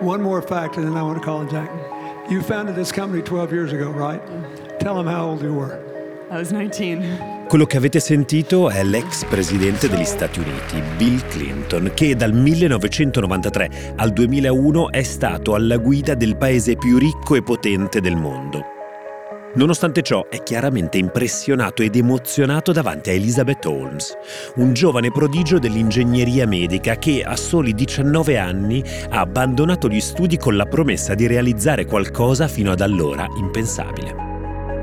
One more fact, and then I want to call on Jack. You founded this company 12 years ago, right? Tell them how old you were. I was 19. Quello che avete sentito è l'ex presidente degli Stati Uniti, Bill Clinton, che dal 1993 al 2001 è stato alla guida del paese più ricco e potente del mondo. Nonostante ciò, è chiaramente impressionato ed emozionato davanti a Elizabeth Holmes, un giovane prodigio dell'ingegneria medica che a soli 19 anni ha abbandonato gli studi con la promessa di realizzare qualcosa fino ad allora impensabile.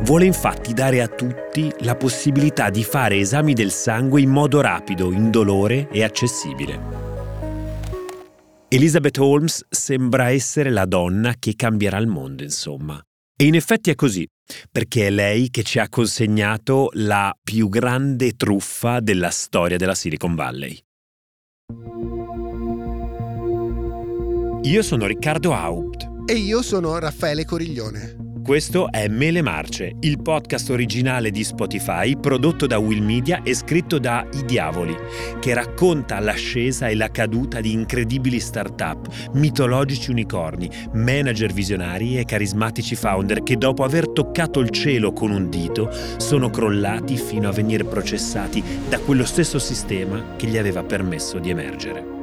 Vuole infatti dare a tutti la possibilità di fare esami del sangue in modo rapido, indolore e accessibile. Elizabeth Holmes sembra essere la donna che cambierà il mondo, insomma. E in effetti è così, perché è lei che ci ha consegnato la più grande truffa della storia della Silicon Valley. Io sono Riccardo Haupt. E io sono Raffaele Coriglione. Questo è Mele Marce, il podcast originale di Spotify prodotto da Will Media e scritto da I Diavoli, che racconta l'ascesa e la caduta di incredibili start-up, mitologici unicorni, manager visionari e carismatici founder che dopo aver toccato il cielo con un dito sono crollati fino a venire processati da quello stesso sistema che gli aveva permesso di emergere.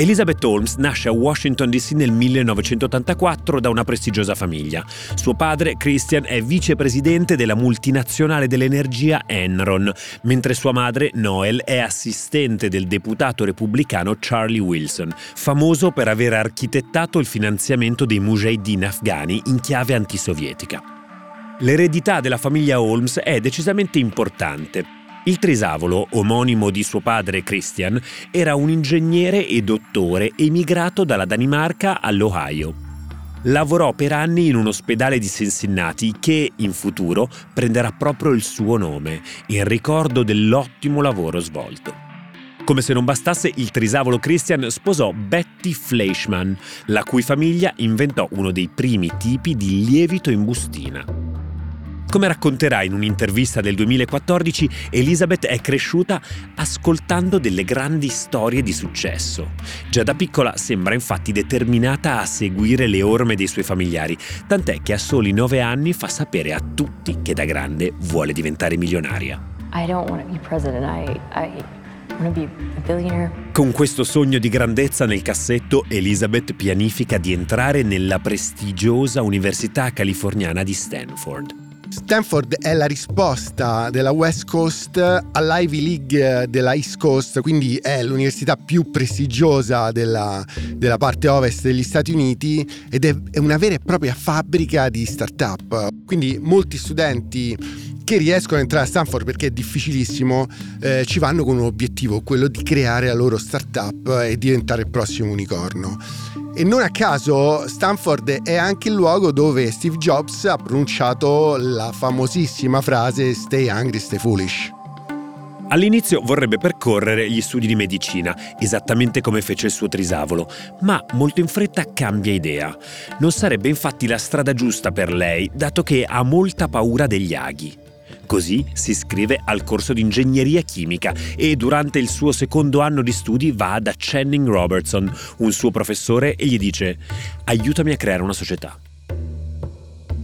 Elizabeth Holmes nasce a Washington DC nel 1984 da una prestigiosa famiglia. Suo padre, Christian, è vicepresidente della multinazionale dell'energia Enron, mentre sua madre, Noel, è assistente del deputato repubblicano Charlie Wilson, famoso per aver architettato il finanziamento dei mujahideen afghani in chiave antisovietica. L'eredità della famiglia Holmes è decisamente importante. Il Trisavolo, omonimo di suo padre Christian, era un ingegnere e dottore emigrato dalla Danimarca all'Ohio. Lavorò per anni in un ospedale di Cincinnati che, in futuro, prenderà proprio il suo nome, in ricordo dell'ottimo lavoro svolto. Come se non bastasse, il trisavolo Christian sposò Betty Fleischmann, la cui famiglia inventò uno dei primi tipi di lievito in bustina. Come racconterà in un'intervista del 2014, Elizabeth è cresciuta ascoltando delle grandi storie di successo. Già da piccola sembra infatti determinata a seguire le orme dei suoi familiari, tant'è che a soli nove anni fa sapere a tutti che da grande vuole diventare milionaria. I don't want to be president. I, I con questo sogno di grandezza nel cassetto, Elizabeth pianifica di entrare nella prestigiosa Università californiana di Stanford. Stanford è la risposta della West Coast all'Ivy League della East Coast, quindi è l'università più prestigiosa della, della parte ovest degli Stati Uniti ed è, è una vera e propria fabbrica di start-up. Quindi molti studenti che riescono ad entrare a Stanford perché è difficilissimo, eh, ci vanno con un obiettivo, quello di creare la loro startup e diventare il prossimo unicorno. E non a caso Stanford è anche il luogo dove Steve Jobs ha pronunciato la famosissima frase Stay hungry, stay foolish. All'inizio vorrebbe percorrere gli studi di medicina, esattamente come fece il suo trisavolo, ma molto in fretta cambia idea. Non sarebbe infatti la strada giusta per lei, dato che ha molta paura degli aghi. Così si iscrive al corso di ingegneria chimica e durante il suo secondo anno di studi va da Channing Robertson, un suo professore, e gli dice aiutami a creare una società.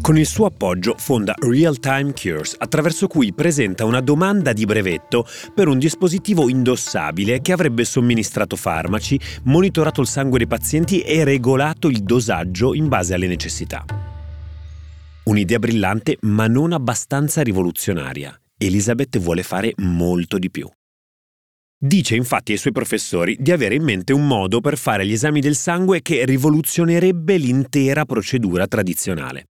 Con il suo appoggio fonda Real Time Cures, attraverso cui presenta una domanda di brevetto per un dispositivo indossabile che avrebbe somministrato farmaci, monitorato il sangue dei pazienti e regolato il dosaggio in base alle necessità. Un'idea brillante ma non abbastanza rivoluzionaria. Elizabeth vuole fare molto di più. Dice infatti ai suoi professori di avere in mente un modo per fare gli esami del sangue che rivoluzionerebbe l'intera procedura tradizionale.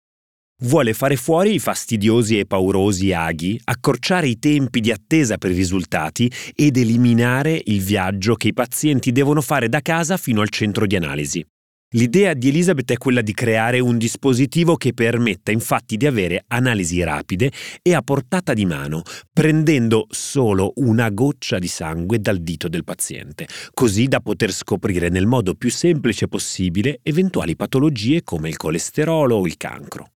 Vuole fare fuori i fastidiosi e paurosi aghi, accorciare i tempi di attesa per i risultati ed eliminare il viaggio che i pazienti devono fare da casa fino al centro di analisi. L'idea di Elizabeth è quella di creare un dispositivo che permetta infatti di avere analisi rapide e a portata di mano, prendendo solo una goccia di sangue dal dito del paziente, così da poter scoprire nel modo più semplice possibile eventuali patologie come il colesterolo o il cancro.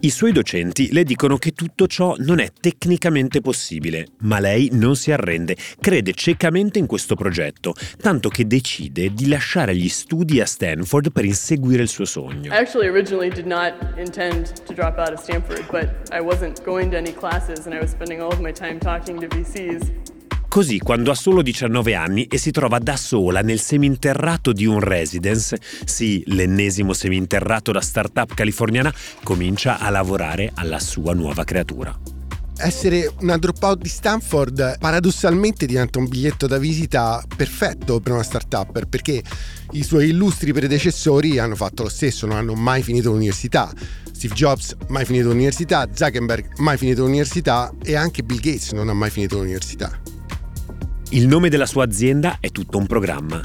I suoi docenti le dicono che tutto ciò non è tecnicamente possibile, ma lei non si arrende, crede ciecamente in questo progetto, tanto che decide di lasciare gli studi a Stanford per inseguire il suo sogno. Actually originally did not intend to drop Stanford, but I wasn't going to any classes and I was spending all of my time talking VCs. Così, quando ha solo 19 anni e si trova da sola nel seminterrato di un residence, sì, l'ennesimo seminterrato da startup californiana, comincia a lavorare alla sua nuova creatura. Essere una dropout di Stanford paradossalmente diventa un biglietto da visita perfetto per una startup perché i suoi illustri predecessori hanno fatto lo stesso, non hanno mai finito l'università. Steve Jobs mai finito l'università, Zuckerberg mai finito l'università e anche Bill Gates non ha mai finito l'università. Il nome della sua azienda è tutto un programma,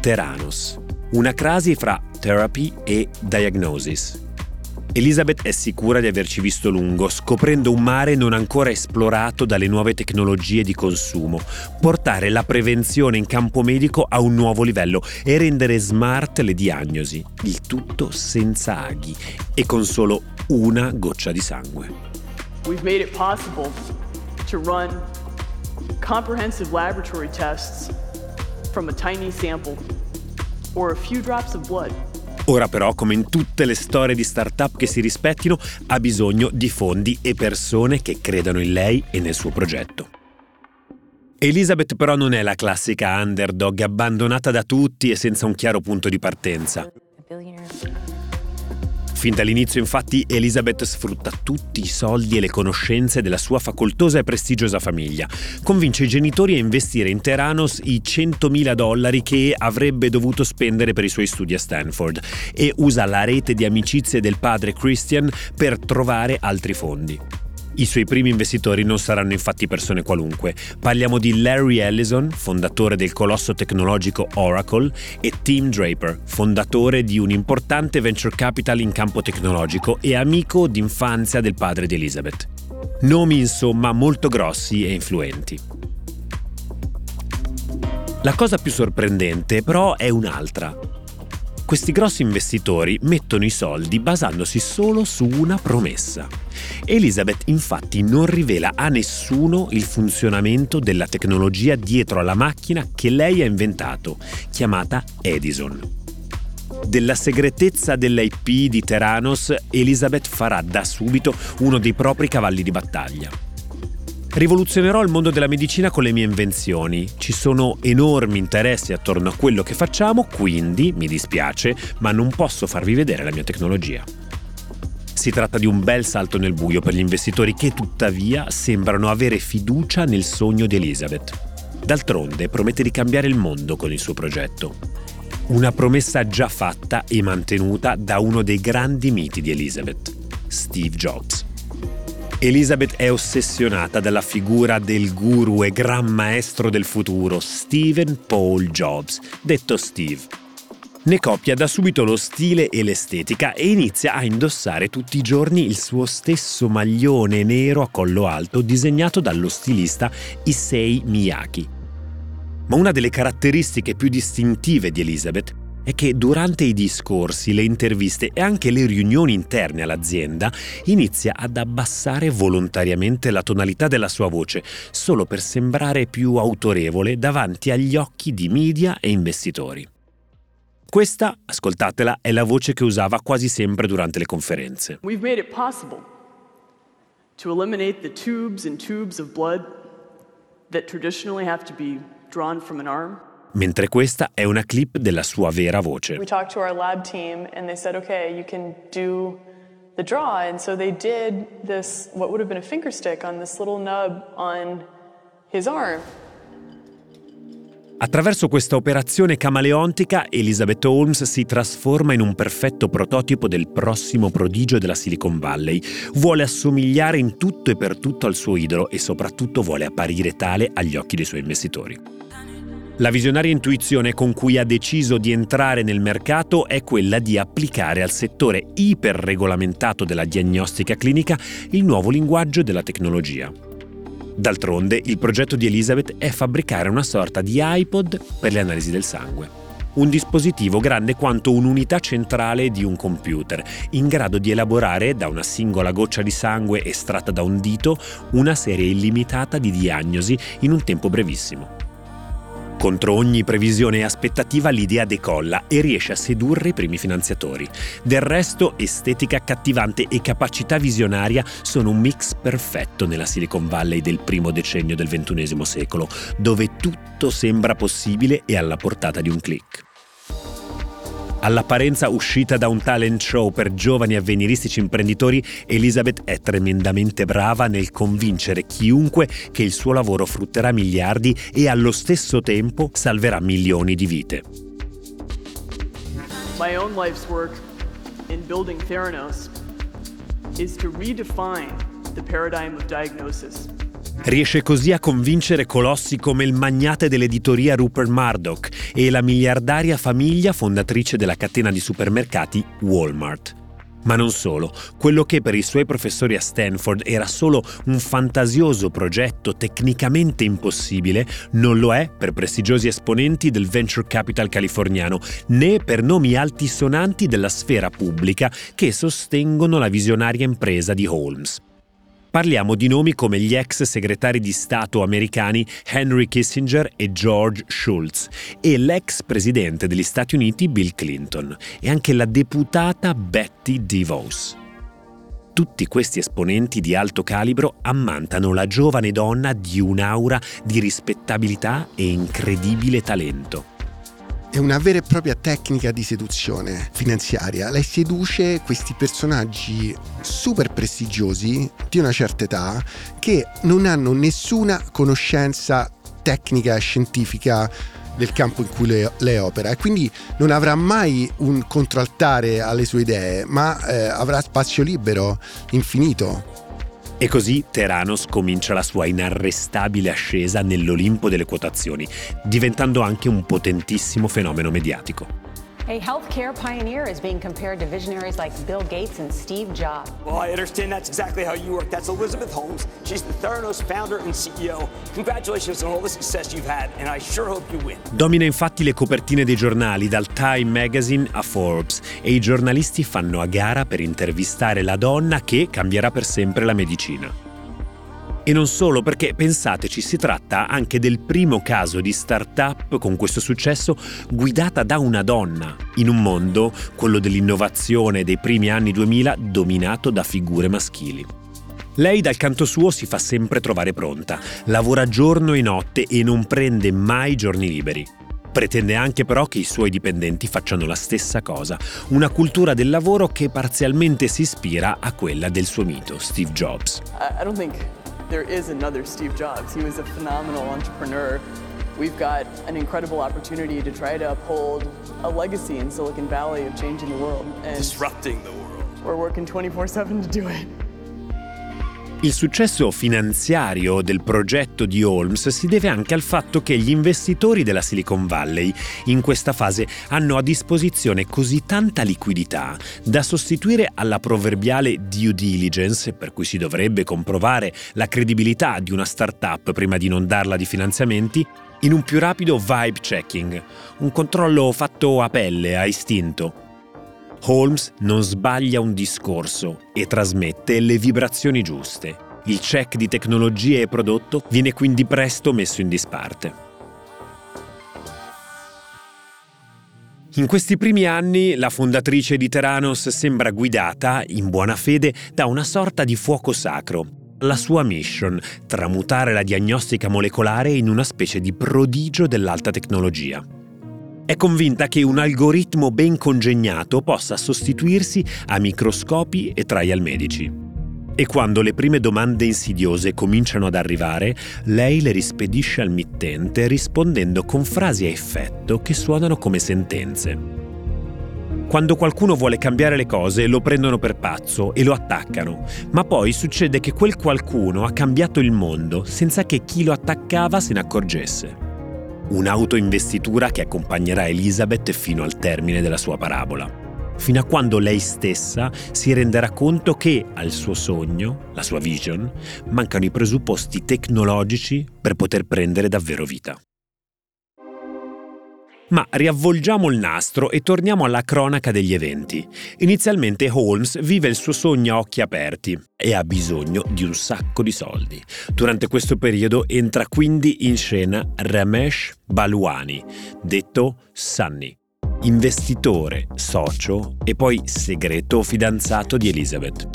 Theranos, una crasi fra therapy e diagnosis. Elizabeth è sicura di averci visto lungo, scoprendo un mare non ancora esplorato dalle nuove tecnologie di consumo, portare la prevenzione in campo medico a un nuovo livello e rendere smart le diagnosi, il tutto senza aghi e con solo una goccia di sangue. We've made it possible to run comprehensive laboratory tests from a tiny sample or a few drops of blood. Ora però, come in tutte le storie di startup che si rispettino, ha bisogno di fondi e persone che credano in lei e nel suo progetto. Elizabeth però non è la classica underdog abbandonata da tutti e senza un chiaro punto di partenza. Fin dall'inizio infatti Elizabeth sfrutta tutti i soldi e le conoscenze della sua facoltosa e prestigiosa famiglia. Convince i genitori a investire in Teranos i 100.000 dollari che avrebbe dovuto spendere per i suoi studi a Stanford e usa la rete di amicizie del padre Christian per trovare altri fondi. I suoi primi investitori non saranno infatti persone qualunque. Parliamo di Larry Ellison, fondatore del colosso tecnologico Oracle, e Tim Draper, fondatore di un importante venture capital in campo tecnologico e amico d'infanzia del padre di Elizabeth. Nomi insomma molto grossi e influenti. La cosa più sorprendente però è un'altra. Questi grossi investitori mettono i soldi basandosi solo su una promessa. Elizabeth infatti non rivela a nessuno il funzionamento della tecnologia dietro alla macchina che lei ha inventato, chiamata Edison. Della segretezza dell'IP di Teranos, Elizabeth farà da subito uno dei propri cavalli di battaglia. Rivoluzionerò il mondo della medicina con le mie invenzioni. Ci sono enormi interessi attorno a quello che facciamo, quindi, mi dispiace, ma non posso farvi vedere la mia tecnologia. Si tratta di un bel salto nel buio per gli investitori che tuttavia sembrano avere fiducia nel sogno di Elizabeth. D'altronde promette di cambiare il mondo con il suo progetto. Una promessa già fatta e mantenuta da uno dei grandi miti di Elizabeth, Steve Jobs. Elizabeth è ossessionata dalla figura del guru e gran maestro del futuro, Stephen Paul Jobs, detto Steve. Ne copia da subito lo stile e l'estetica e inizia a indossare tutti i giorni il suo stesso maglione nero a collo alto disegnato dallo stilista Issei Miyake. Ma una delle caratteristiche più distintive di Elizabeth è che durante i discorsi, le interviste e anche le riunioni interne all'azienda inizia ad abbassare volontariamente la tonalità della sua voce, solo per sembrare più autorevole davanti agli occhi di media e investitori. Questa, ascoltatela, è la voce che usava quasi sempre durante le conferenze. We've made it possible to eliminate the tubes and tubes of blood that traditionally have to be drawn from an arm mentre questa è una clip della sua vera voce. We talked to our lab team and they said, okay, you can do the draw. And so they did this, what would have been a finger stick on this little nub on his arm. Attraverso questa operazione camaleontica, Elizabeth Holmes si trasforma in un perfetto prototipo del prossimo prodigio della Silicon Valley. Vuole assomigliare in tutto e per tutto al suo idolo e soprattutto vuole apparire tale agli occhi dei suoi investitori. La visionaria intuizione con cui ha deciso di entrare nel mercato è quella di applicare al settore iperregolamentato della diagnostica clinica il nuovo linguaggio della tecnologia. D'altronde, il progetto di Elizabeth è fabbricare una sorta di iPod per le analisi del sangue. Un dispositivo grande quanto un'unità centrale di un computer, in grado di elaborare da una singola goccia di sangue estratta da un dito una serie illimitata di diagnosi in un tempo brevissimo. Contro ogni previsione e aspettativa l'idea decolla e riesce a sedurre i primi finanziatori. Del resto, estetica accattivante e capacità visionaria sono un mix perfetto nella Silicon Valley del primo decennio del XXI secolo, dove tutto sembra possibile e alla portata di un click. All'apparenza uscita da un talent show per giovani avveniristici imprenditori, Elizabeth è tremendamente brava nel convincere chiunque che il suo lavoro frutterà miliardi e allo stesso tempo salverà milioni di vite. My own life's work in building Theranos is to redefine the paradigm of diagnosis. Riesce così a convincere colossi come il magnate dell'editoria Rupert Murdoch e la miliardaria famiglia fondatrice della catena di supermercati Walmart. Ma non solo, quello che per i suoi professori a Stanford era solo un fantasioso progetto tecnicamente impossibile, non lo è per prestigiosi esponenti del venture capital californiano, né per nomi altisonanti della sfera pubblica che sostengono la visionaria impresa di Holmes. Parliamo di nomi come gli ex segretari di Stato americani Henry Kissinger e George Shultz e l'ex presidente degli Stati Uniti Bill Clinton e anche la deputata Betty DeVos. Tutti questi esponenti di alto calibro ammantano la giovane donna di un'aura di rispettabilità e incredibile talento è una vera e propria tecnica di seduzione finanziaria. Lei seduce questi personaggi super prestigiosi di una certa età che non hanno nessuna conoscenza tecnica scientifica del campo in cui lei, lei, opera e quindi non avrà mai un controaltare alle sue idee, ma eh, avrà spazio libero, infinito. E così Teranos comincia la sua inarrestabile ascesa nell'Olimpo delle quotazioni, diventando anche un potentissimo fenomeno mediatico. A healthcare pioneer is being compared to visionaries like Bill Gates and Steve Jobs. Well, I understand that's exactly how you work. That's Elizabeth Holmes. She's the Theranos founder and CEO. Congratulations on all the success you've had, and I sure hope you win. Domina infatti le copertine dei giornali, dal Time Magazine a Forbes, e i giornalisti fanno a gara per intervistare la donna che cambierà per sempre la medicina. E non solo, perché pensateci, si tratta anche del primo caso di start-up con questo successo guidata da una donna, in un mondo, quello dell'innovazione dei primi anni 2000, dominato da figure maschili. Lei dal canto suo si fa sempre trovare pronta, lavora giorno e notte e non prende mai giorni liberi. Pretende anche però che i suoi dipendenti facciano la stessa cosa, una cultura del lavoro che parzialmente si ispira a quella del suo mito, Steve Jobs. I, don't think there is another Steve Jobs. He was a phenomenal entrepreneur. We've got an incredible opportunity to try to uphold a legacy in Silicon Valley of changing the world. And Disrupting the world. we're working 24 7 to do it. Il successo finanziario del progetto di Holmes si deve anche al fatto che gli investitori della Silicon Valley in questa fase hanno a disposizione così tanta liquidità da sostituire alla proverbiale due diligence, per cui si dovrebbe comprovare la credibilità di una startup prima di non darla di finanziamenti, in un più rapido vibe checking, un controllo fatto a pelle, a istinto. Holmes non sbaglia un discorso e trasmette le vibrazioni giuste. Il check di tecnologia e prodotto viene quindi presto messo in disparte. In questi primi anni la fondatrice di Teranos sembra guidata, in buona fede, da una sorta di fuoco sacro. La sua mission, tramutare la diagnostica molecolare in una specie di prodigio dell'alta tecnologia. È convinta che un algoritmo ben congegnato possa sostituirsi a microscopi e trial medici. E quando le prime domande insidiose cominciano ad arrivare, lei le rispedisce al mittente rispondendo con frasi a effetto che suonano come sentenze. Quando qualcuno vuole cambiare le cose lo prendono per pazzo e lo attaccano, ma poi succede che quel qualcuno ha cambiato il mondo senza che chi lo attaccava se ne accorgesse. Un'autoinvestitura che accompagnerà Elizabeth fino al termine della sua parabola fino a quando lei stessa si renderà conto che al suo sogno, la sua vision, mancano i presupposti tecnologici per poter prendere davvero vita. Ma riavvolgiamo il nastro e torniamo alla cronaca degli eventi. Inizialmente Holmes vive il suo sogno a occhi aperti e ha bisogno di un sacco di soldi. Durante questo periodo entra quindi in scena Ramesh Balwani, detto Sunny investitore, socio e poi segreto fidanzato di Elizabeth.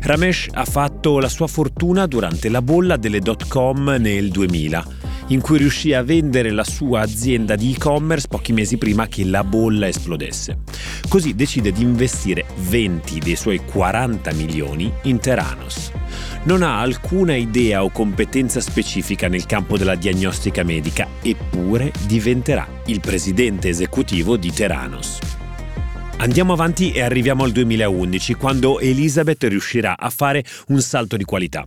Ramesh ha fatto la sua fortuna durante la bolla delle dot com nel 2000 in cui riuscì a vendere la sua azienda di e-commerce pochi mesi prima che la bolla esplodesse. Così decide di investire 20 dei suoi 40 milioni in Teranos. Non ha alcuna idea o competenza specifica nel campo della diagnostica medica, eppure diventerà il presidente esecutivo di Teranos. Andiamo avanti e arriviamo al 2011, quando Elizabeth riuscirà a fare un salto di qualità.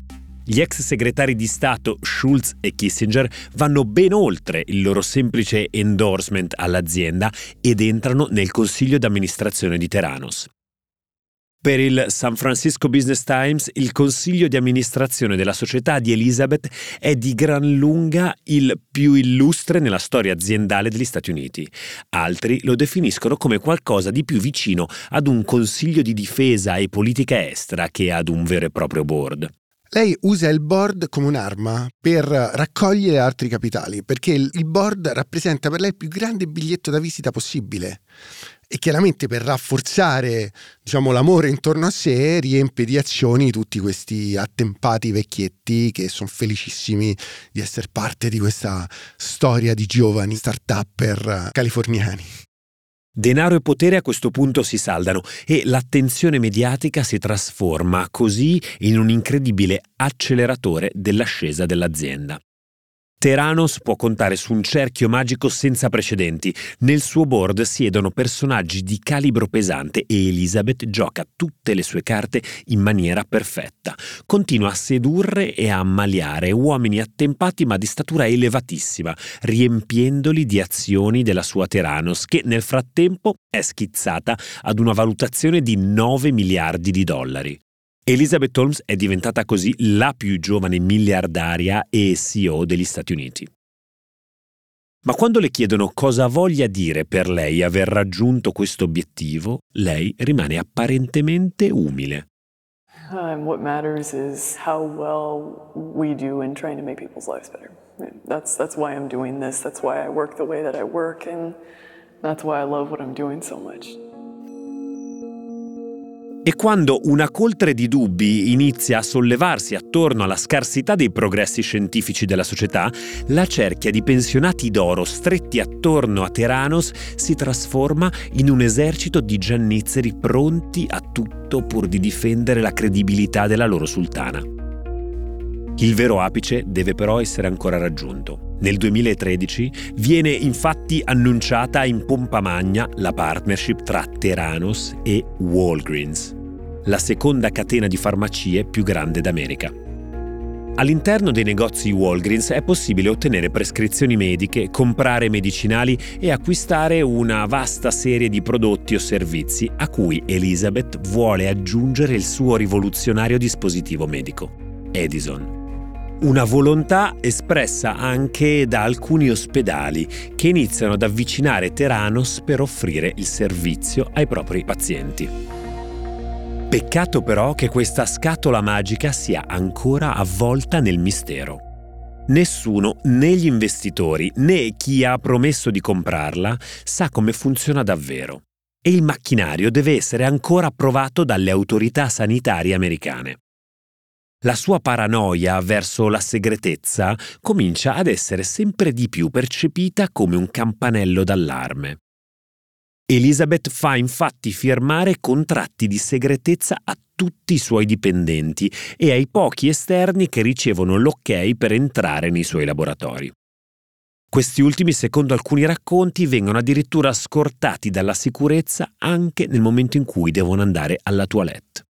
Gli ex segretari di Stato Schulz e Kissinger vanno ben oltre il loro semplice endorsement all'azienda ed entrano nel consiglio d'amministrazione di Teranos. Per il San Francisco Business Times il consiglio di amministrazione della società di Elizabeth è di gran lunga il più illustre nella storia aziendale degli Stati Uniti. Altri lo definiscono come qualcosa di più vicino ad un consiglio di difesa e politica estera che ad un vero e proprio board. Lei usa il board come un'arma per raccogliere altri capitali, perché il board rappresenta per lei il più grande biglietto da visita possibile. E chiaramente per rafforzare diciamo, l'amore intorno a sé riempie di azioni tutti questi attempati vecchietti che sono felicissimi di essere parte di questa storia di giovani start-upper californiani. Denaro e potere a questo punto si saldano e l'attenzione mediatica si trasforma così in un incredibile acceleratore dell'ascesa dell'azienda. Teranos può contare su un cerchio magico senza precedenti. Nel suo board siedono personaggi di calibro pesante e Elizabeth gioca tutte le sue carte in maniera perfetta. Continua a sedurre e a ammaliare uomini attempati ma di statura elevatissima, riempiendoli di azioni della sua Teranos che nel frattempo è schizzata ad una valutazione di 9 miliardi di dollari. Elizabeth Holmes è diventata così la più giovane miliardaria e CEO degli Stati Uniti. Ma quando le chiedono cosa voglia dire per lei aver raggiunto questo obiettivo, lei rimane apparentemente umile. Um, what matters is how well we do in trying to make people's lives better. That's, that's why I'm doing this. That's why I work the way that I work. And that's why I love what I'm doing so much. E quando una coltre di dubbi inizia a sollevarsi attorno alla scarsità dei progressi scientifici della società, la cerchia di pensionati d'oro stretti attorno a Teranos si trasforma in un esercito di giannizzeri pronti a tutto pur di difendere la credibilità della loro sultana. Il vero apice deve però essere ancora raggiunto. Nel 2013 viene infatti annunciata in pompa magna la partnership tra Teranos e Walgreens, la seconda catena di farmacie più grande d'America. All'interno dei negozi Walgreens è possibile ottenere prescrizioni mediche, comprare medicinali e acquistare una vasta serie di prodotti o servizi a cui Elizabeth vuole aggiungere il suo rivoluzionario dispositivo medico, Edison. Una volontà espressa anche da alcuni ospedali che iniziano ad avvicinare Teranos per offrire il servizio ai propri pazienti. Peccato però che questa scatola magica sia ancora avvolta nel mistero. Nessuno, né gli investitori né chi ha promesso di comprarla, sa come funziona davvero. E il macchinario deve essere ancora approvato dalle autorità sanitarie americane. La sua paranoia verso la segretezza comincia ad essere sempre di più percepita come un campanello d'allarme. Elizabeth fa infatti firmare contratti di segretezza a tutti i suoi dipendenti e ai pochi esterni che ricevono l'ok per entrare nei suoi laboratori. Questi ultimi, secondo alcuni racconti, vengono addirittura scortati dalla sicurezza anche nel momento in cui devono andare alla toilette.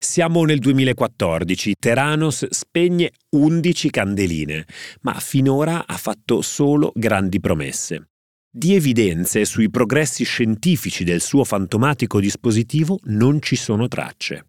Siamo nel 2014, Teranos spegne 11 candeline, ma finora ha fatto solo grandi promesse. Di evidenze sui progressi scientifici del suo fantomatico dispositivo non ci sono tracce.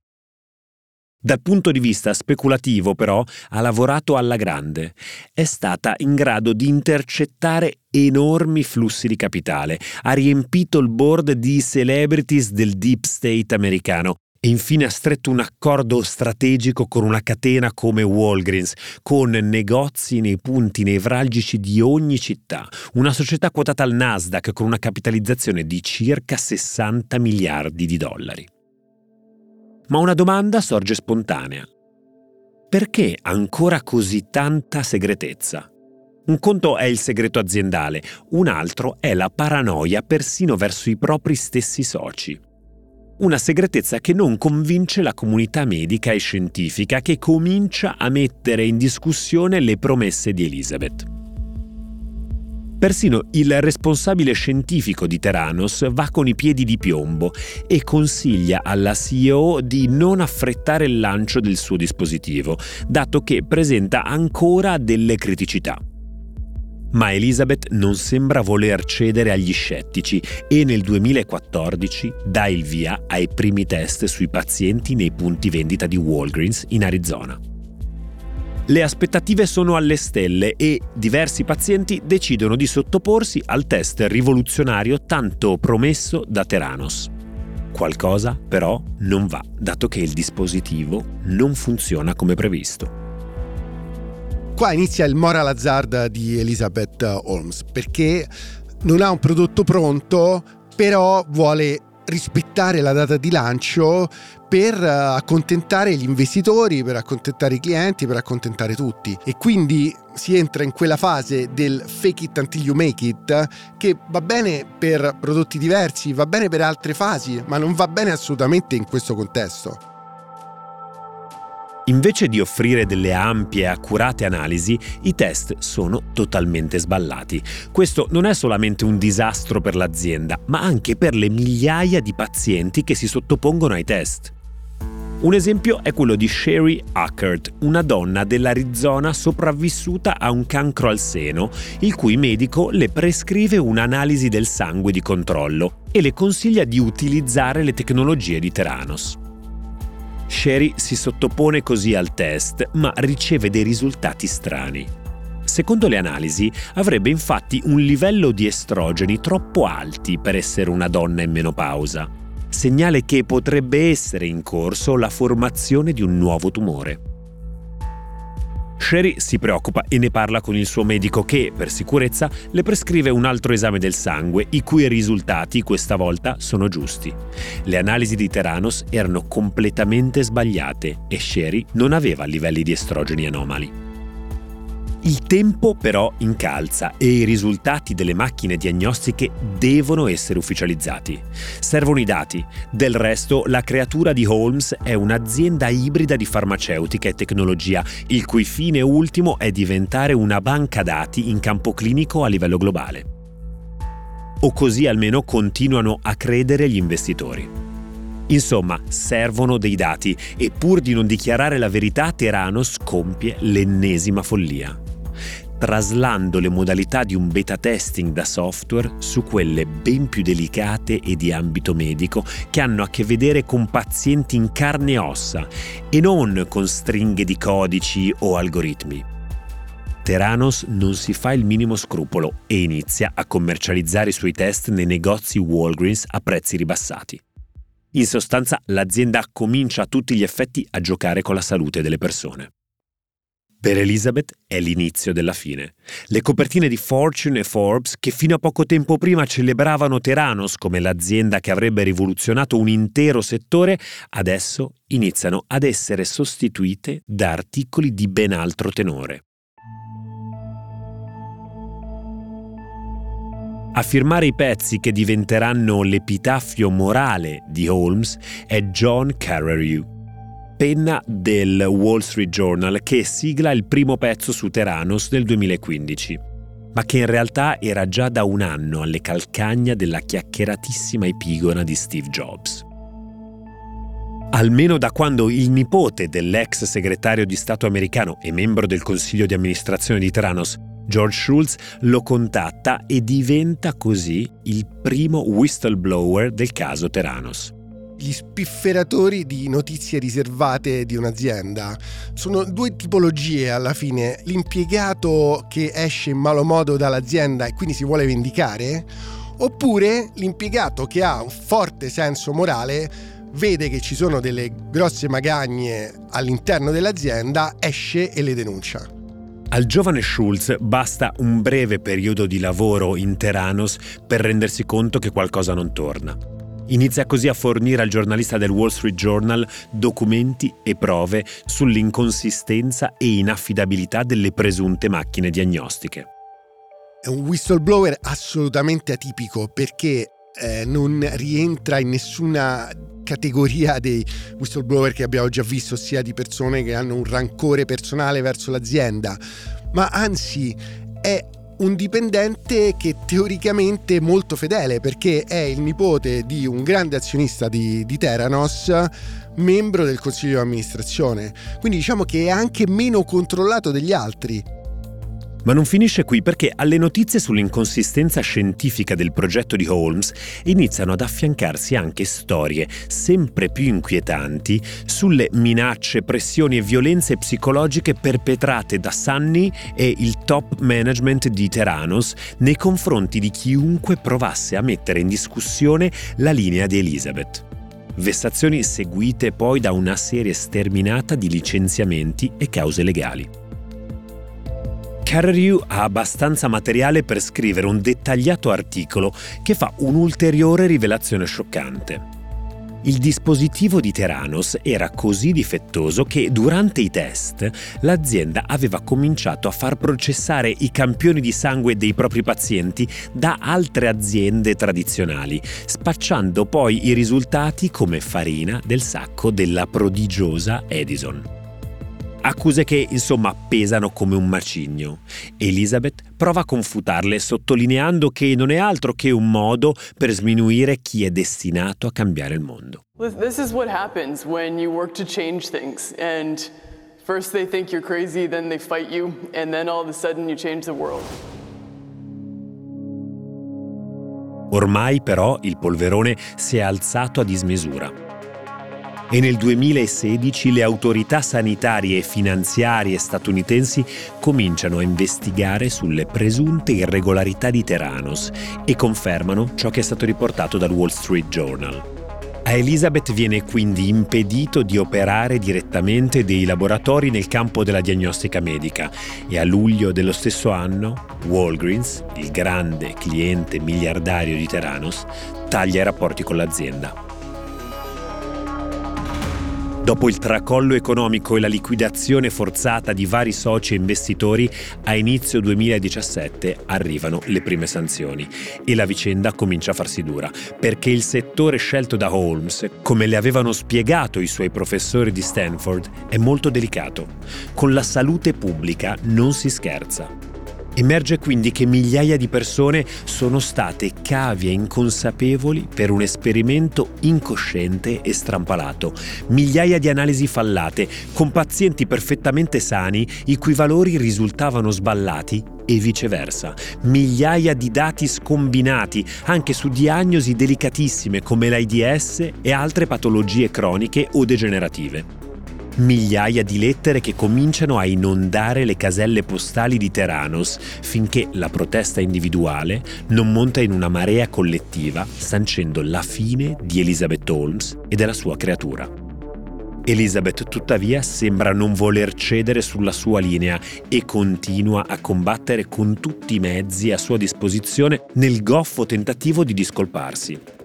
Dal punto di vista speculativo, però, ha lavorato alla grande. È stata in grado di intercettare enormi flussi di capitale, ha riempito il board di celebrities del deep state americano e infine ha stretto un accordo strategico con una catena come Walgreens, con negozi nei punti nevralgici di ogni città, una società quotata al Nasdaq con una capitalizzazione di circa 60 miliardi di dollari. Ma una domanda sorge spontanea. Perché ancora così tanta segretezza? Un conto è il segreto aziendale, un altro è la paranoia persino verso i propri stessi soci. Una segretezza che non convince la comunità medica e scientifica che comincia a mettere in discussione le promesse di Elizabeth. Persino il responsabile scientifico di Teranos va con i piedi di piombo e consiglia alla CEO di non affrettare il lancio del suo dispositivo, dato che presenta ancora delle criticità. Ma Elizabeth non sembra voler cedere agli scettici e nel 2014 dà il via ai primi test sui pazienti nei punti vendita di Walgreens in Arizona. Le aspettative sono alle stelle e diversi pazienti decidono di sottoporsi al test rivoluzionario tanto promesso da Teranos. Qualcosa però non va, dato che il dispositivo non funziona come previsto qua inizia il moral hazard di Elizabeth Holmes perché non ha un prodotto pronto però vuole rispettare la data di lancio per accontentare gli investitori, per accontentare i clienti, per accontentare tutti. E quindi si entra in quella fase del fake it until you make it che va bene per prodotti diversi, va bene per altre fasi, ma non va bene assolutamente in questo contesto. Invece di offrire delle ampie e accurate analisi, i test sono totalmente sballati. Questo non è solamente un disastro per l'azienda, ma anche per le migliaia di pazienti che si sottopongono ai test. Un esempio è quello di Sherry Ackert, una donna dell'Arizona sopravvissuta a un cancro al seno, il cui medico le prescrive un'analisi del sangue di controllo e le consiglia di utilizzare le tecnologie di Teranos. Sherry si sottopone così al test, ma riceve dei risultati strani. Secondo le analisi, avrebbe infatti un livello di estrogeni troppo alti per essere una donna in menopausa, segnale che potrebbe essere in corso la formazione di un nuovo tumore. Sherry si preoccupa e ne parla con il suo medico che, per sicurezza, le prescrive un altro esame del sangue, i cui risultati questa volta sono giusti. Le analisi di Teranos erano completamente sbagliate e Sherry non aveva livelli di estrogeni anomali. Il tempo però incalza e i risultati delle macchine diagnostiche devono essere ufficializzati. Servono i dati. Del resto, la creatura di Holmes è un'azienda ibrida di farmaceutica e tecnologia, il cui fine ultimo è diventare una banca dati in campo clinico a livello globale. O così almeno continuano a credere gli investitori. Insomma, servono dei dati e pur di non dichiarare la verità, Teranos compie l'ennesima follia traslando le modalità di un beta testing da software su quelle ben più delicate e di ambito medico che hanno a che vedere con pazienti in carne e ossa e non con stringhe di codici o algoritmi. Teranos non si fa il minimo scrupolo e inizia a commercializzare i suoi test nei negozi Walgreens a prezzi ribassati. In sostanza l'azienda comincia a tutti gli effetti a giocare con la salute delle persone. Per Elizabeth è l'inizio della fine. Le copertine di Fortune e Forbes, che fino a poco tempo prima celebravano Teranos come l'azienda che avrebbe rivoluzionato un intero settore, adesso iniziano ad essere sostituite da articoli di ben altro tenore. A firmare i pezzi che diventeranno l'epitaffio morale di Holmes è John Carreyrou, penna del Wall Street Journal che sigla il primo pezzo su Theranos del 2015 ma che in realtà era già da un anno alle calcagna della chiacchieratissima epigona di Steve Jobs. Almeno da quando il nipote dell'ex segretario di Stato americano e membro del consiglio di amministrazione di Theranos, George Schultz, lo contatta e diventa così il primo whistleblower del caso Theranos gli spifferatori di notizie riservate di un'azienda. Sono due tipologie alla fine, l'impiegato che esce in malo modo dall'azienda e quindi si vuole vendicare, oppure l'impiegato che ha un forte senso morale, vede che ci sono delle grosse magagne all'interno dell'azienda, esce e le denuncia. Al giovane Schulz basta un breve periodo di lavoro in Teranos per rendersi conto che qualcosa non torna. Inizia così a fornire al giornalista del Wall Street Journal documenti e prove sull'inconsistenza e inaffidabilità delle presunte macchine diagnostiche. È un whistleblower assolutamente atipico perché eh, non rientra in nessuna categoria dei whistleblower che abbiamo già visto, sia di persone che hanno un rancore personale verso l'azienda, ma anzi è un dipendente che teoricamente è molto fedele perché è il nipote di un grande azionista di, di Theranos, membro del consiglio di amministrazione. Quindi diciamo che è anche meno controllato degli altri. Ma non finisce qui perché alle notizie sull'inconsistenza scientifica del progetto di Holmes iniziano ad affiancarsi anche storie sempre più inquietanti sulle minacce, pressioni e violenze psicologiche perpetrate da Sunny e il top management di Theranos nei confronti di chiunque provasse a mettere in discussione la linea di Elizabeth. Vessazioni seguite poi da una serie sterminata di licenziamenti e cause legali. Carreyrou ha abbastanza materiale per scrivere un dettagliato articolo che fa un'ulteriore rivelazione scioccante. Il dispositivo di Theranos era così difettoso che durante i test l'azienda aveva cominciato a far processare i campioni di sangue dei propri pazienti da altre aziende tradizionali, spacciando poi i risultati come farina del sacco della prodigiosa Edison. Accuse che insomma pesano come un macigno. Elizabeth prova a confutarle sottolineando che non è altro che un modo per sminuire chi è destinato a cambiare il mondo. This is what happens when you work to change things and first they think you're crazy, then they fight you and then all of a sudden you change the world. Ormai però il polverone si è alzato a dismisura e nel 2016 le autorità sanitarie e finanziarie statunitensi cominciano a investigare sulle presunte irregolarità di Theranos e confermano ciò che è stato riportato dal Wall Street Journal. A Elizabeth viene quindi impedito di operare direttamente dei laboratori nel campo della diagnostica medica e a luglio dello stesso anno Walgreens, il grande cliente miliardario di Theranos, taglia i rapporti con l'azienda. Dopo il tracollo economico e la liquidazione forzata di vari soci e investitori, a inizio 2017 arrivano le prime sanzioni e la vicenda comincia a farsi dura, perché il settore scelto da Holmes, come le avevano spiegato i suoi professori di Stanford, è molto delicato. Con la salute pubblica non si scherza. Emerge quindi che migliaia di persone sono state cavie inconsapevoli per un esperimento incosciente e strampalato, migliaia di analisi fallate, con pazienti perfettamente sani i cui valori risultavano sballati e viceversa, migliaia di dati scombinati anche su diagnosi delicatissime come l'AIDS e altre patologie croniche o degenerative migliaia di lettere che cominciano a inondare le caselle postali di Teranos finché la protesta individuale non monta in una marea collettiva sancendo la fine di Elizabeth Holmes e della sua creatura. Elizabeth tuttavia sembra non voler cedere sulla sua linea e continua a combattere con tutti i mezzi a sua disposizione nel goffo tentativo di discolparsi.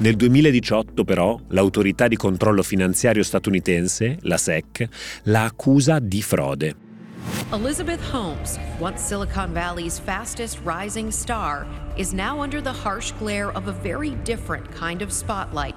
Nel 2018 però l'autorità di controllo finanziario statunitense, la SEC, la accusa di frode. Elizabeth Holmes, once Silicon Valley's fastest rising star, is now under the harsh glare of a very different kind of spotlight.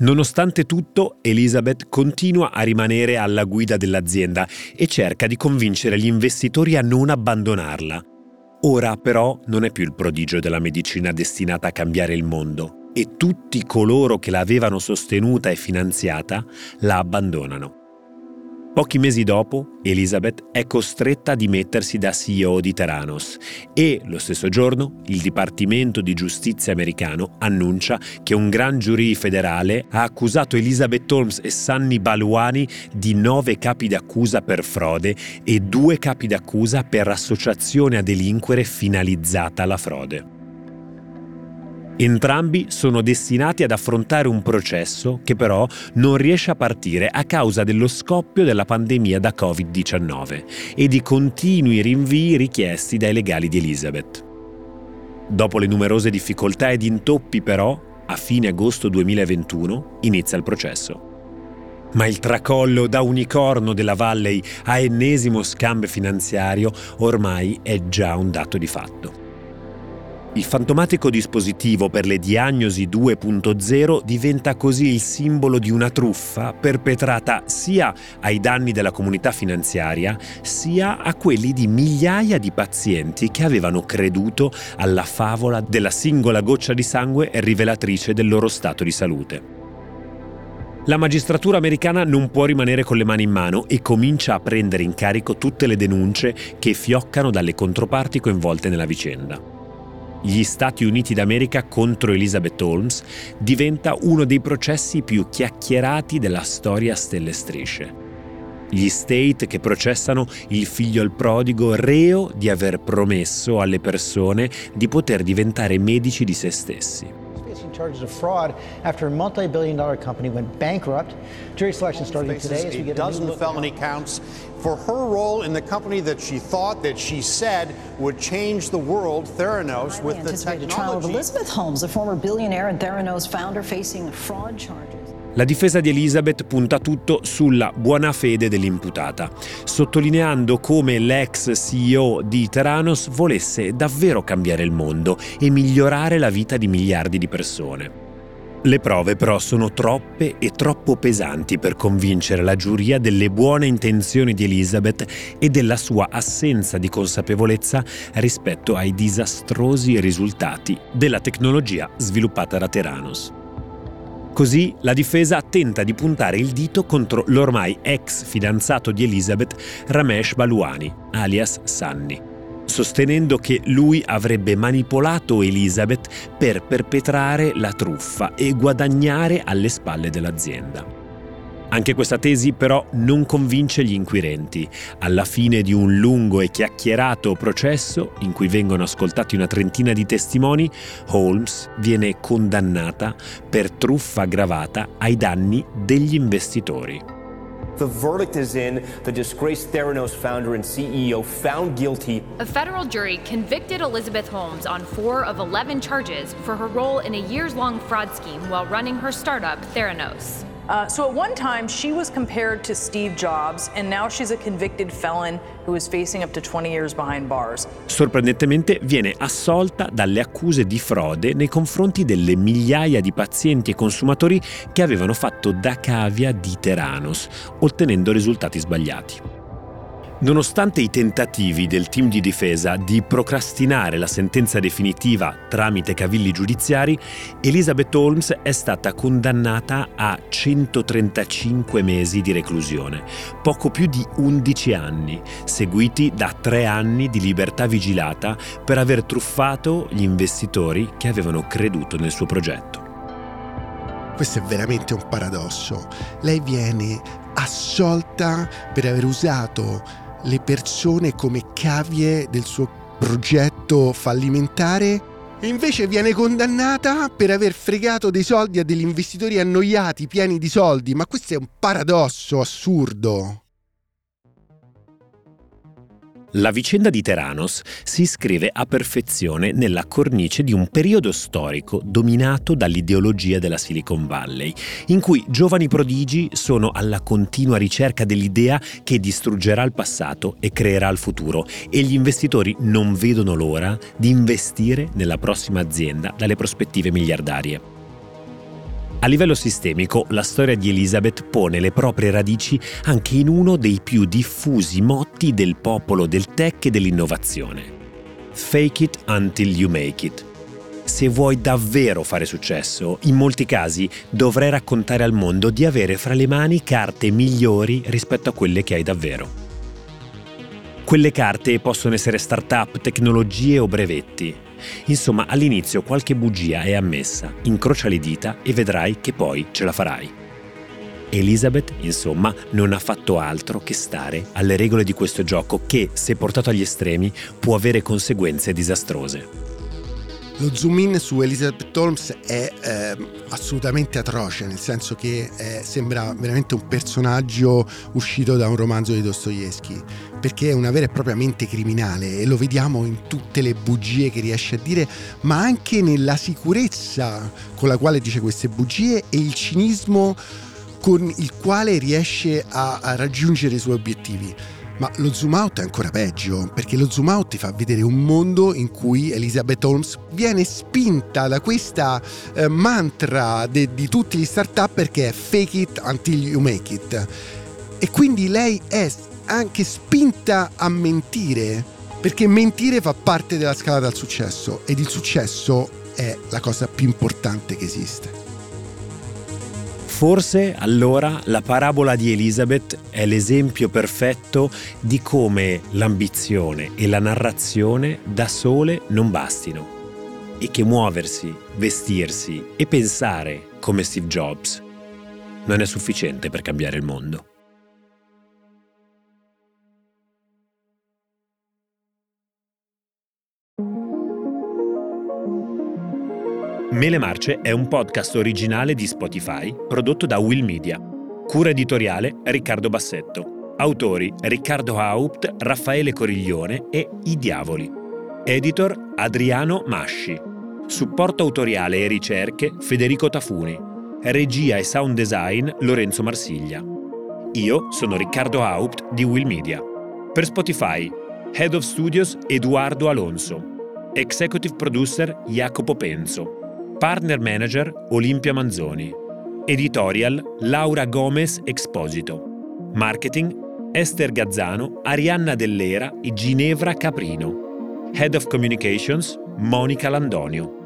Nonostante tutto, Elizabeth continua a rimanere alla guida dell'azienda e cerca di convincere gli investitori a non abbandonarla. Ora però non è più il prodigio della medicina destinata a cambiare il mondo e tutti coloro che l'avevano sostenuta e finanziata la abbandonano. Pochi mesi dopo, Elizabeth è costretta a dimettersi da CEO di Theranos e, lo stesso giorno, il Dipartimento di Giustizia americano annuncia che un gran giurì federale ha accusato Elizabeth Holmes e Sunny Baluani di nove capi d'accusa per frode e due capi d'accusa per associazione a delinquere finalizzata alla frode. Entrambi sono destinati ad affrontare un processo che però non riesce a partire a causa dello scoppio della pandemia da Covid-19 e di continui rinvii richiesti dai legali di Elizabeth. Dopo le numerose difficoltà ed intoppi però, a fine agosto 2021 inizia il processo. Ma il tracollo da unicorno della Valley a ennesimo scambio finanziario ormai è già un dato di fatto. Il fantomatico dispositivo per le diagnosi 2.0 diventa così il simbolo di una truffa perpetrata sia ai danni della comunità finanziaria, sia a quelli di migliaia di pazienti che avevano creduto alla favola della singola goccia di sangue rivelatrice del loro stato di salute. La magistratura americana non può rimanere con le mani in mano e comincia a prendere in carico tutte le denunce che fioccano dalle controparti coinvolte nella vicenda gli Stati Uniti d'America contro Elizabeth Holmes diventa uno dei processi più chiacchierati della storia stelle strisce. Gli state che processano il figlio al prodigo reo di aver promesso alle persone di poter diventare medici di se stessi. Charges of fraud after a multi-billion dollar company went bankrupt. Jury selection starting today as we get a dozen felony counts for her role in the company that she thought that she said would change the world, Theranos, with the technology. trial of Elizabeth Holmes, the former billionaire and Theranos founder facing fraud charges. La difesa di Elizabeth punta tutto sulla buona fede dell'imputata, sottolineando come l'ex CEO di Theranos volesse davvero cambiare il mondo e migliorare la vita di miliardi di persone. Le prove però sono troppe e troppo pesanti per convincere la giuria delle buone intenzioni di Elizabeth e della sua assenza di consapevolezza rispetto ai disastrosi risultati della tecnologia sviluppata da Theranos. Così la difesa tenta di puntare il dito contro l'ormai ex fidanzato di Elizabeth, Ramesh Baluani, alias Sunny, sostenendo che lui avrebbe manipolato Elizabeth per perpetrare la truffa e guadagnare alle spalle dell'azienda. Anche questa tesi però non convince gli inquirenti. Alla fine di un lungo e chiacchierato processo, in cui vengono ascoltati una trentina di testimoni, Holmes viene condannata per truffa aggravata ai danni degli investitori. The verdict is in. The disgraced Theranos founder and CEO found guilty. A federal jury convicted Elizabeth Holmes on four of 11 charges for her role in a years long fraud scheme while running her startup, Theranos. Uh, so at one time, she was compared to Steve Jobs, and now she's a convicted felon who is facing up to 20 years behind bars. Sorprendentemente viene assolta dalle accuse di frode nei confronti delle migliaia di pazienti e consumatori che avevano fatto da cavia di Teranos, ottenendo risultati sbagliati. Nonostante i tentativi del team di difesa di procrastinare la sentenza definitiva tramite cavilli giudiziari, Elizabeth Holmes è stata condannata a 135 mesi di reclusione, poco più di 11 anni, seguiti da tre anni di libertà vigilata per aver truffato gli investitori che avevano creduto nel suo progetto. Questo è veramente un paradosso. Lei viene assolta per aver usato le persone come cavie del suo progetto fallimentare e invece viene condannata per aver fregato dei soldi a degli investitori annoiati, pieni di soldi. Ma questo è un paradosso assurdo. La vicenda di Teranos si iscrive a perfezione nella cornice di un periodo storico dominato dall'ideologia della Silicon Valley, in cui giovani prodigi sono alla continua ricerca dell'idea che distruggerà il passato e creerà il futuro e gli investitori non vedono l'ora di investire nella prossima azienda dalle prospettive miliardarie. A livello sistemico, la storia di Elizabeth pone le proprie radici anche in uno dei più diffusi motti del popolo del tech e dell'innovazione. Fake it until you make it. Se vuoi davvero fare successo, in molti casi dovrai raccontare al mondo di avere fra le mani carte migliori rispetto a quelle che hai davvero. Quelle carte possono essere start-up, tecnologie o brevetti, Insomma, all'inizio qualche bugia è ammessa, incrocia le dita e vedrai che poi ce la farai. Elizabeth, insomma, non ha fatto altro che stare alle regole di questo gioco che, se portato agli estremi, può avere conseguenze disastrose. Lo zoom in su Elizabeth Holmes è eh, assolutamente atroce, nel senso che eh, sembra veramente un personaggio uscito da un romanzo di Dostoevsky, perché è una vera e propria mente criminale e lo vediamo in tutte le bugie che riesce a dire, ma anche nella sicurezza con la quale dice queste bugie e il cinismo con il quale riesce a, a raggiungere i suoi obiettivi. Ma lo zoom out è ancora peggio, perché lo zoom out ti fa vedere un mondo in cui Elizabeth Holmes viene spinta da questa eh, mantra de, di tutti gli start-up perché è fake it until you make it. E quindi lei è anche spinta a mentire, perché mentire fa parte della scalata al successo ed il successo è la cosa più importante che esiste. Forse allora la parabola di Elizabeth è l'esempio perfetto di come l'ambizione e la narrazione da sole non bastino e che muoversi, vestirsi e pensare come Steve Jobs non è sufficiente per cambiare il mondo. Mele Marce è un podcast originale di Spotify prodotto da Will Media. Cura editoriale Riccardo Bassetto. Autori Riccardo Haupt, Raffaele Coriglione e I Diavoli. Editor Adriano Masci. Supporto autoriale e ricerche Federico Tafuni. Regia e sound design Lorenzo Marsiglia. Io sono Riccardo Haupt di Will Media. Per Spotify, Head of Studios Eduardo Alonso. Executive Producer Jacopo Penzo. Partner Manager Olimpia Manzoni. Editorial Laura Gomez Exposito. Marketing Esther Gazzano, Arianna Dell'Era e Ginevra Caprino. Head of Communications Monica Landonio.